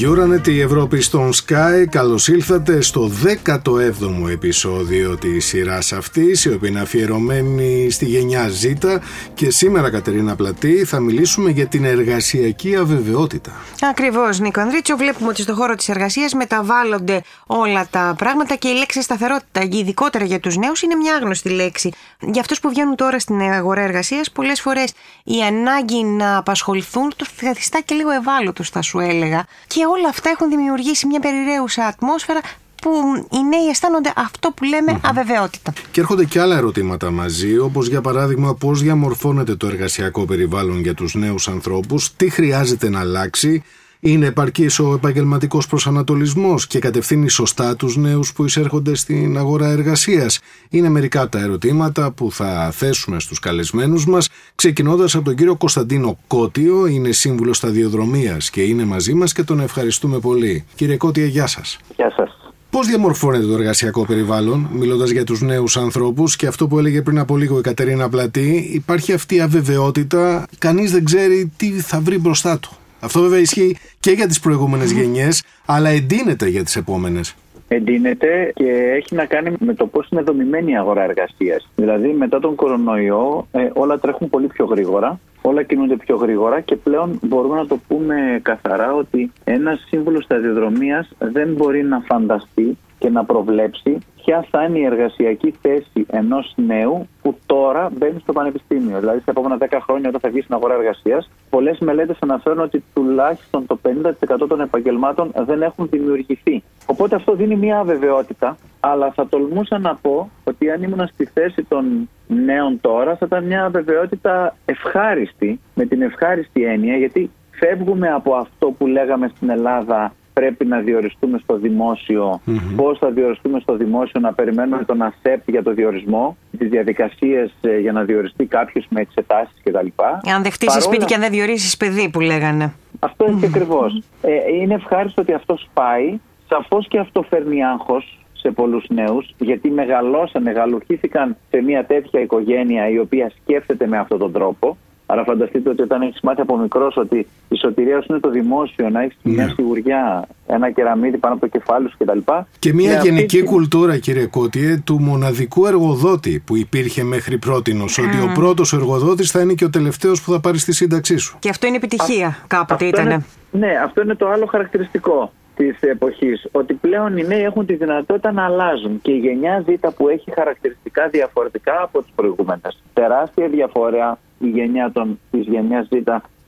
Euronet η Ευρώπη στον Sky, καλώς ήλθατε στο 17ο επεισόδιο της σειράς αυτής, η οποία είναι αφιερωμένη στη γενιά Z και σήμερα Κατερίνα Πλατή θα μιλήσουμε για την εργασιακή αβεβαιότητα. Ακριβώς Νίκο Ανδρίτσο, βλέπουμε ότι στον χώρο της εργασίας μεταβάλλονται όλα τα πράγματα και η λέξη σταθερότητα, ειδικότερα για τους νέους, είναι μια άγνωστη λέξη. Για αυτούς που βγαίνουν τώρα στην αγορά εργασίας, πολλές φορές η ανάγκη να απασχοληθούν το καθιστά και λίγο ευάλωτος θα σου έλεγα και όλα αυτά έχουν δημιουργήσει μια περιραίουσα ατμόσφαιρα που οι νέοι αισθάνονται αυτό που λέμε αβεβαιότητα. Και έρχονται και άλλα ερωτήματα μαζί, όπως για παράδειγμα πώς διαμορφώνεται το εργασιακό περιβάλλον για τους νέους ανθρώπους, τι χρειάζεται να αλλάξει, είναι επαρκής ο επαγγελματικός προσανατολισμός και κατευθύνει σωστά τους νέους που εισέρχονται στην αγορά εργασίας. Είναι μερικά από τα ερωτήματα που θα θέσουμε στους καλεσμένους μας, ξεκινώντας από τον κύριο Κωνσταντίνο Κότιο, είναι σύμβουλος σταδιοδρομίας και είναι μαζί μας και τον ευχαριστούμε πολύ. Κύριε Κότια, γεια σας. Γεια σας. Πώς διαμορφώνεται το εργασιακό περιβάλλον, μιλώντας για τους νέους ανθρώπους και αυτό που έλεγε πριν από λίγο η Κατερίνα Πλατή, υπάρχει αυτή η αβεβαιότητα, κανείς δεν ξέρει τι θα βρει μπροστά του. Αυτό βέβαια ισχύει και για τις προηγούμενες γενιές, αλλά εντείνεται για τις επόμενες. Εντείνεται και έχει να κάνει με το πώς είναι δομημένη η αγορά εργασίας. Δηλαδή, μετά τον κορονοϊό, ε, όλα τρέχουν πολύ πιο γρήγορα, όλα κινούνται πιο γρήγορα και πλέον μπορούμε να το πούμε καθαρά ότι ένας σύμβουλος σταδιοδρομίας δεν μπορεί να φανταστεί και να προβλέψει ποια θα είναι η εργασιακή θέση ενός νέου που τώρα μπαίνει στο πανεπιστήμιο. Δηλαδή, στα επόμενα 10 χρόνια, όταν θα βγει στην αγορά εργασίας, πολλές μελέτες αναφέρουν ότι τουλάχιστον το 50% των επαγγελμάτων δεν έχουν δημιουργηθεί. Οπότε αυτό δίνει μια αβεβαιότητα, αλλά θα τολμούσα να πω ότι αν ήμουν στη θέση των νέων τώρα, θα ήταν μια αβεβαιότητα ευχάριστη, με την ευχάριστη έννοια, γιατί φεύγουμε από αυτό που λέγαμε στην Ελλάδα πρέπει να διοριστούμε στο δημόσιο, mm-hmm. πώς θα διοριστούμε στο δημόσιο, να περιμένουμε τον ΑΣΕΠ για το διορισμό, τις διαδικασίες ε, για να διοριστεί κάποιος με εξετάσεις κτλ. Αν δεν χτίσει σπίτι και αν δεν διορίσεις παιδί, που λέγανε. Αυτό είναι και ακριβώς. Ε, είναι ευχάριστο ότι αυτό πάει. Σαφώς και αυτό φέρνει άγχος σε πολλούς νέους, γιατί μεγαλώσαν, μεγαλουχήθηκαν σε μια τέτοια οικογένεια η οποία σκέφτεται με αυτόν τον τρόπο. Άρα φανταστείτε ότι όταν έχεις μάθει από μικρός ότι η σωτηρία σου είναι το δημόσιο, να έχεις ναι. μια σιγουριά, ένα κεραμίδι πάνω από το κεφάλι σου κτλ. Και μια γενική κουλτούρα, κύριε Κότιε, του μοναδικού εργοδότη που υπήρχε μέχρι πρώτη. Mm. Ότι ο πρώτος εργοδότης θα είναι και ο τελευταίος που θα πάρει στη σύνταξή σου. Και αυτό είναι επιτυχία, Α, κάποτε ήταν. ναι, αυτό είναι το άλλο χαρακτηριστικό της εποχής. Ότι πλέον οι νέοι έχουν τη δυνατότητα να αλλάζουν. Και η γενιά Ζ που έχει χαρακτηριστικά διαφορετικά από τι προηγούμενες. Τεράστια διαφορά η γενιά των, της γενιάς Ζ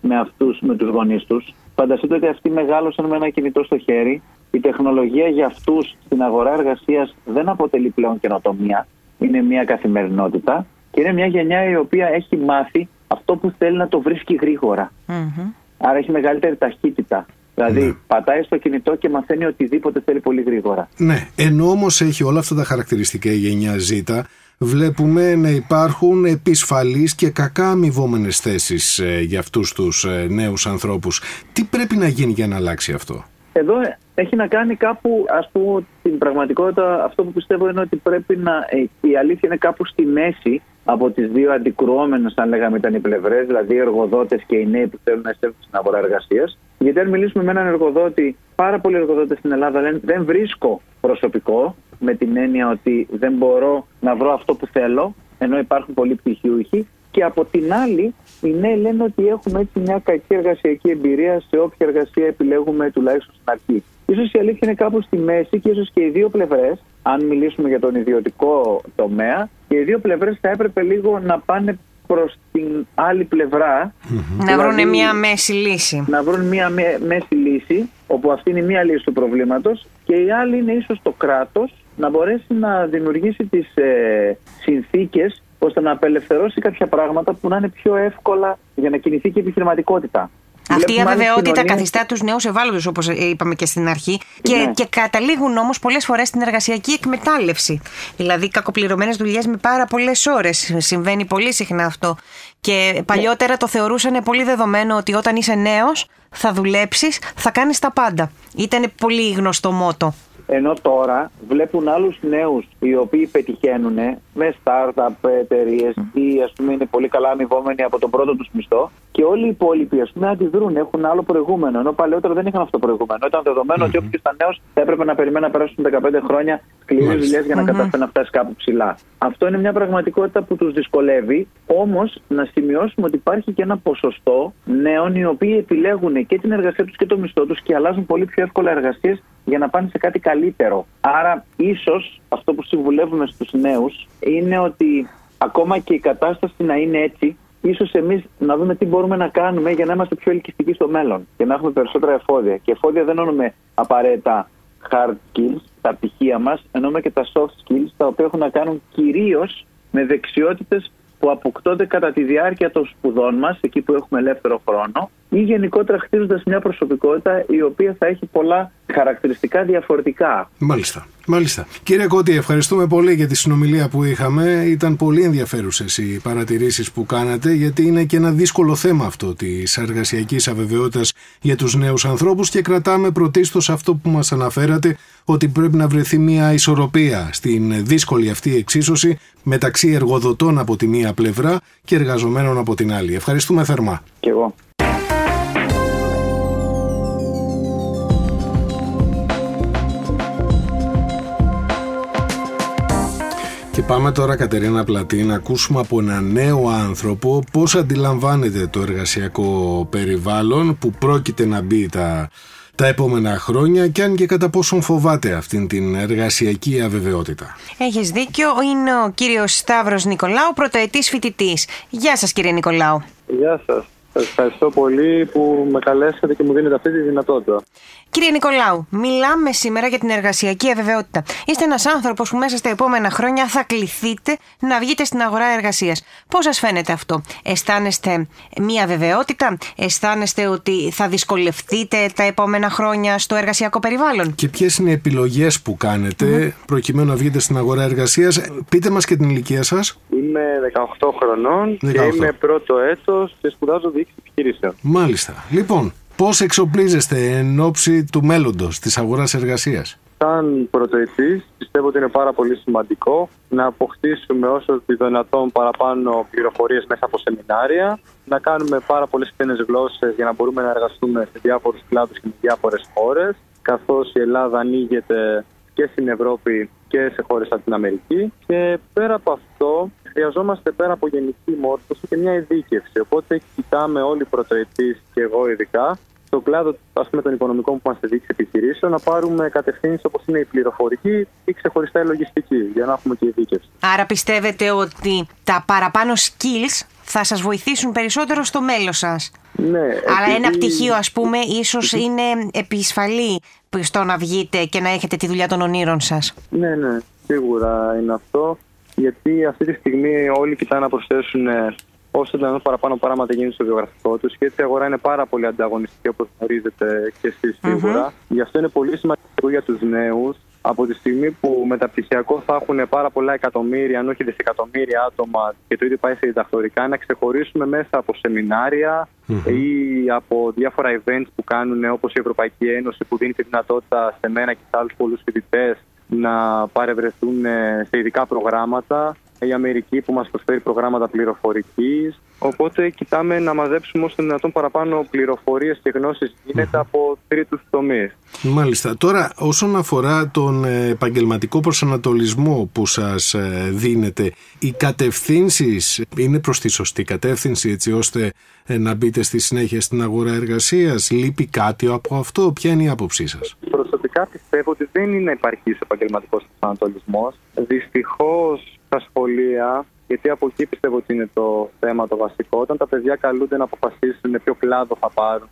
με αυτούς, με τους γονείς τους. Φανταστείτε ότι αυτοί μεγάλωσαν με ένα κινητό στο χέρι. Η τεχνολογία για αυτούς στην αγορά εργασίας δεν αποτελεί πλέον καινοτομία. Είναι μια καθημερινότητα και είναι μια γενιά η οποία έχει μάθει αυτό που θέλει να το βρίσκει Άρα έχει μεγαλύτερη ταχύτητα. Δηλαδή, ναι. πατάει στο κινητό και μαθαίνει οτιδήποτε θέλει πολύ γρήγορα. Ναι, ενώ όμως έχει όλα αυτά τα χαρακτηριστικά η γενιά Z, βλέπουμε να υπάρχουν επισφαλείς και κακά αμοιβόμενες θέσεις ε, για αυτούς τους ε, νέους ανθρώπους. Τι πρέπει να γίνει για να αλλάξει αυτό; Εδώ έχει να κάνει κάπου, ας πούμε, την πραγματικότητα, αυτό που πιστεύω είναι ότι πρέπει να, ε, η αλήθεια είναι κάπου στη μέση από τις δύο αντικρουόμενες, αν λέγαμε ήταν οι πλευρές, δηλαδή οι εργοδότες και οι νέοι που θέλουν να εισέλθουν στην αγορά εργασίας. Γιατί αν μιλήσουμε με έναν εργοδότη, πάρα πολλοί εργοδότες στην Ελλάδα λένε δεν βρίσκω προσωπικό, με την έννοια ότι δεν μπορώ να βρω αυτό που θέλω, ενώ υπάρχουν πολλοί πτυχιούχοι. Και από την άλλη, οι νέοι λένε ότι έχουμε έτσι μια κακή εργασιακή εμπειρία σε όποια εργασία επιλέγουμε τουλάχιστον στην αρχή. Ίσως η αλήθεια είναι κάπου στη μέση και ίσως και οι δύο πλευρές, αν μιλήσουμε για τον ιδιωτικό τομέα, και οι δύο πλευρές θα έπρεπε λίγο να πάνε προς την άλλη πλευρά. Να δηλαδή, βρουν μια μέση λύση. Να βρουν μια μέση λύση, όπου αυτή είναι μία λύση του προβλήματος, και η άλλη είναι ίσως το κράτος να μπορέσει να δημιουργήσει τις ε, συνθήκες ώστε να απελευθερώσει κάποια πράγματα που να είναι πιο εύκολα για να κινηθεί και η επιχειρηματικότητα. Αυτή η αβεβαιότητα καθιστά τους νέους ευάλωτους, όπως είπαμε και στην αρχή, και, ναι. και καταλήγουν όμως πολλές φορές στην εργασιακή εκμετάλλευση. Δηλαδή, κακοπληρωμένες δουλειές με πάρα πολλές ώρες. Συμβαίνει πολύ συχνά αυτό. Και παλιότερα το θεωρούσαν πολύ δεδομένο ότι όταν είσαι νέος θα δουλέψεις, θα κάνεις τα πάντα. Ήταν πολύ γνωστό μότο. Ενώ τώρα βλέπουν άλλους νέους οι οποίοι πετυχαίνουν με startup εταιρείες ή ας πούμε είναι πολύ καλά αμοιβόμενοι από τον πρώτο τους μισθό και όλοι οι υπόλοιποι ας πούμε αντιδρούν, έχουν άλλο προηγούμενο. Ενώ παλαιότερα δεν είχαν αυτό το προηγούμενο. Ήταν δεδομένο ότι όποιος ήταν νέος θα έπρεπε να περιμένει να περάσουν 15 χρόνια σκληρέ δουλειέ για να καταφέρει να φτάσει κάπου ψηλά. Αυτό είναι μια πραγματικότητα που τους δυσκολεύει. Όμως να σημειώσουμε ότι υπάρχει και ένα ποσοστό νέων οι οποίοι επιλέγουν και την εργασία τους και το μισθό τους και αλλάζουν πολύ πιο εύκολα εργασίες για να πάνε σε κάτι καλύτερο. Άρα, ίσως αυτό που συμβουλεύουμε στους νέους είναι ότι ακόμα και η κατάσταση να είναι έτσι, ίσως εμείς να δούμε τι μπορούμε να κάνουμε για να είμαστε πιο ελκυστικοί στο μέλλον και να έχουμε περισσότερα εφόδια. Και εφόδια δεν εννοούμε απαραίτητα hard skills, τα πτυχία μας, εννοούμε και τα soft skills, τα οποία έχουν να κάνουν κυρίως με δεξιότητες που αποκτώνται κατά τη διάρκεια των σπουδών μας, εκεί που έχουμε ελεύθερο χρόνο, ή γενικότερα χτίζοντας μια προσωπικότητα η οποία θα έχει πολλά χαρακτηριστικά διαφορετικά. Μάλιστα. Μάλιστα. Κύριε Κώτη, ευχαριστούμε πολύ για τη συνομιλία που είχαμε. Ήταν πολύ ενδιαφέρουσες οι παρατηρήσεις που κάνατε, γιατί είναι και ένα δύσκολο θέμα αυτό της εργασιακής αβεβαιότητας για τους νέους ανθρώπους και κρατάμε πρωτίστως αυτό που μας αναφέρατε, ότι πρέπει να βρεθεί μια ισορροπία στην δύσκολη αυτή εξίσωση μεταξύ εργοδοτών από τη μία πλευρά και εργαζομένων από την άλλη. Ευχαριστούμε θερμά. Και εγώ. Πάμε τώρα Κατερίνα Πλατή να ακούσουμε από ένα νέο άνθρωπο πώς αντιλαμβάνεται το εργασιακό περιβάλλον που πρόκειται να μπει τα, τα επόμενα χρόνια και αν και κατά πόσον φοβάται αυτήν την εργασιακή αβεβαιότητα. Έχεις δίκιο, είναι ο κύριος Σταύρος Νικολάου, πρωτοετής φοιτητής. Γεια σας κύριε Νικολάου. Γεια σας. ευχαριστώ πολύ που με καλέσατε και μου δίνετε αυτή τη δυνατότητα. Κύριε Νικολάου, μιλάμε σήμερα για την εργασιακή αβεβαιότητα. Είστε ένας άνθρωπος που μέσα στα επόμενα χρόνια θα κληθείτε να βγείτε στην αγορά εργασίας. Πώς σας φαίνεται αυτό, Αισθάνεστε μία βεβαιότητα, Αισθάνεστε ότι θα δυσκολευτείτε τα επόμενα χρόνια στο εργασιακό περιβάλλον; Και ποιες είναι οι επιλογές που κάνετε προκειμένου να βγείτε στην αγορά εργασίας, Πείτε μας και την ηλικία σας. Είμαι 18 χρονών 18. και είμαι πρώτο έτος και σπουδάζω διοίκηση επιχειρήσεων. Μάλιστα. Λοιπόν, Πώς εξοπλίζεστε εν ώψη του μέλλοντος της αγοράς εργασίας, Σαν πρωτοετής, πιστεύω ότι είναι πάρα πολύ σημαντικό να αποκτήσουμε όσο το δυνατόν παραπάνω πληροφορίες μέσα από σεμινάρια, να κάνουμε πάρα πολλές ξένες γλώσσες για να μπορούμε να εργαστούμε σε διάφορους κλάδους και με διάφορες χώρες, καθώς η Ελλάδα ανοίγεται και στην Ευρώπη και σε χώρες από την Αμερική. Και πέρα από αυτό, χρειαζόμαστε πέρα από γενική μόρφωση και μια ειδίκευση. Οπότε κοιτάμε όλοι οι πρωτοετής και εγώ ειδικά στο κλάδο ας πούμε, των οικονομικών που είμαστε δείξει επιχειρήσεων να πάρουμε κατευθύνσεις όπως είναι η πληροφορική ή ξεχωριστά η λογιστική για να έχουμε και ειδίκευση. Άρα πιστεύετε ότι τα παραπάνω skills θα σας βοηθήσουν περισσότερο στο μέλλον σας; Ναι, Αλλά ένα πτυχίο ας πούμε ίσως είναι επισφαλή στο να βγείτε και να έχετε τη δουλειά των ονείρων σας. Ναι, ναι, σίγουρα είναι αυτό γιατί αυτή τη στιγμή όλοι κοιτάνε να προσθέσουν ε, όσο δυνατόν παραπάνω πράγματα γίνουν στο βιογραφικό τους. Και έτσι η αγορά είναι πάρα πολύ ανταγωνιστική, όπως γνωρίζετε και εσείς σίγουρα. Mm-hmm. Γι' αυτό είναι πολύ σημαντικό για τους νέους από τη στιγμή που μεταπτυχιακό θα έχουν πάρα πολλά εκατομμύρια, αν όχι δισεκατομμύρια άτομα και το ίδιο πάει σε διδακτορικά, να ξεχωρίσουμε μέσα από σεμινάρια mm-hmm. ή από διάφορα events που κάνουν όπως η Ευρωπαϊκή Ένωση που δίνει τη δυνατότητα σε μένα και σε άλλους πολλούς φοιτητές να παρευρεθούν σε ειδικά προγράμματα η Αμερική που μας προσφέρει προγράμματα πληροφορικής. Οπότε κοιτάμε να μαζέψουμε όσο δυνατόν παραπάνω πληροφορίες και γνώσεις γίνεται από τρίτους τομείς. Μάλιστα. Τώρα όσον αφορά τον ε, επαγγελματικό προσανατολισμό που σας ε, δίνεται, οι κατευθύνσεις είναι προς τη σωστή κατεύθυνση έτσι ώστε ε, να μπείτε στη συνέχεια στην αγορά εργασίας; Λείπει κάτι από αυτό; Ποια είναι η άποψή σας; Προσωπικά πιστεύω ότι δεν είναι επαρκής επαγγελματικός προσανατολισμός. Δυστυχώς στα σχολεία, γιατί από εκεί πιστεύω ότι είναι το θέμα το βασικό, όταν τα παιδιά καλούνται να αποφασίσουν ποιο κλάδο θα πάρουν,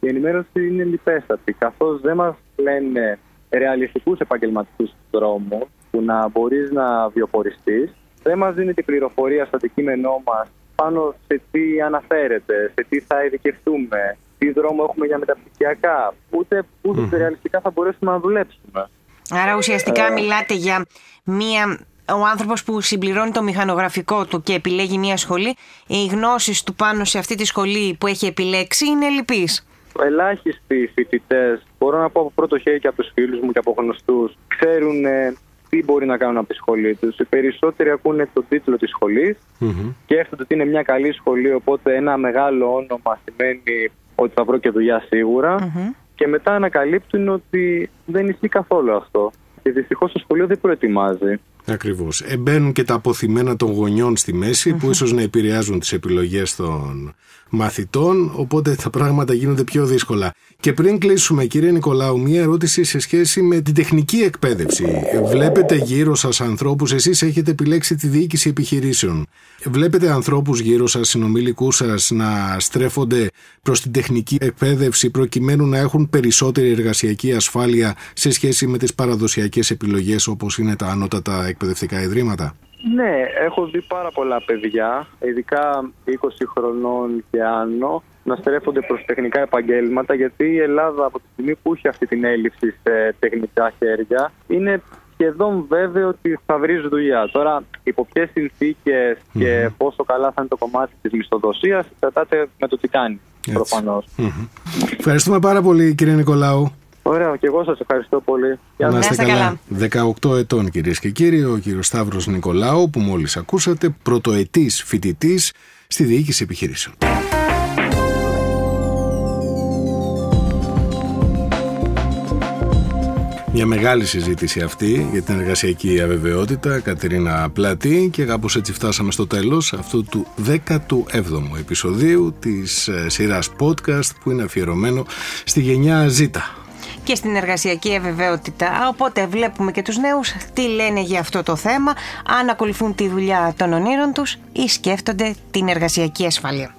η ενημέρωση είναι λιπέστατη, καθώς δεν μας λένε ρεαλιστικούς επαγγελματικούς δρόμους που να μπορείς να βιοποριστείς, δεν μας δίνει την πληροφορία στο αντικείμενό μας πάνω σε τι αναφέρεται, σε τι θα ειδικευτούμε, τι δρόμο έχουμε για μεταπτυχιακά, ούτε, ούτε ρεαλιστικά θα μπορέσουμε να δουλέψουμε. Άρα ουσιαστικά ε... μιλάτε για μία ο άνθρωπος που συμπληρώνει το μηχανογραφικό του και επιλέγει μια σχολή, οι γνώσεις του πάνω σε αυτή τη σχολή που έχει επιλέξει είναι ελλειπεί. ελάχιστοι φοιτητές, μπορώ να πω από πρώτο χέρι και από τους φίλους μου και από γνωστούς, ξέρουν ε, τι μπορεί να κάνουν από τη σχολή τους. Οι περισσότεροι ακούνε τον τίτλο της σχολής mm-hmm. και ότι είναι μια καλή σχολή, οπότε ένα μεγάλο όνομα σημαίνει ότι θα βρω και δουλειά Και μετά ανακαλύπτουν ότι δεν ισχύει καθόλου αυτό. Και δυστυχώς το σχολείο δεν προετοιμάζει. Ακριβώς. Εμπαίνουν και τα αποθυμένα των γονιών στη μέση, που ίσως να επηρεάζουν τις επιλογές των μαθητών, οπότε τα πράγματα γίνονται πιο δύσκολα. Και πριν κλείσουμε, κύριε Νικολάου, μία ερώτηση σε σχέση με την τεχνική εκπαίδευση. Βλέπετε γύρω σας ανθρώπους, εσείς έχετε επιλέξει τη διοίκηση επιχειρήσεων. Βλέπετε ανθρώπους γύρω σας, συνομιλικού σας, να στρέφονται προς την τεχνική εκπαίδευση προκειμένου να έχουν περισσότερη εργασιακή ασφάλεια σε σχέση με τις παραδοσιακές επιλογές όπως είναι τα ανώτατα εκπαιδευτικά ιδρύματα; Ναι, έχω δει πάρα πολλά παιδιά, ειδικά 20 χρονών και άνω, να στρέφονται προς τεχνικά επαγγέλματα, γιατί η Ελλάδα από τη στιγμή που έχει αυτή την έλλειψη σε τεχνικά χέρια, είναι σχεδόν βέβαιο ότι θα βρει δουλειά. Τώρα, υπό ποιες συνθήκες και πόσο καλά θα είναι το κομμάτι της μισθοδοσίας, εξαρτάται με το τι κάνει, προφανώς. Ευχαριστούμε πάρα πολύ, κύριε Νικολάου. Ωραία, και εγώ σας ευχαριστώ πολύ. Να είστε καλά. 18 ετών κυρίες και κύριοι, ο κύριος Σταύρος Νικολάου, που μόλις ακούσατε, πρωτοετής φοιτητής στη διοίκηση επιχειρήσεων. Μια μεγάλη συζήτηση αυτή για την εργασιακή αβεβαιότητα, Κατερίνα Πλατή και κάπως έτσι φτάσαμε στο τέλος αυτού του 17ου επεισοδίου της ε, σειράς podcast που είναι αφιερωμένο στη γενιά Z και στην εργασιακή αβεβαιότητα. Οπότε βλέπουμε και τους νέους τι λένε για αυτό το θέμα, αν ακολουθούν τη δουλειά των ονείρων τους ή σκέφτονται την εργασιακή ασφάλεια.